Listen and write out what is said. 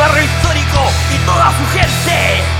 barrio histórico y toda su gente.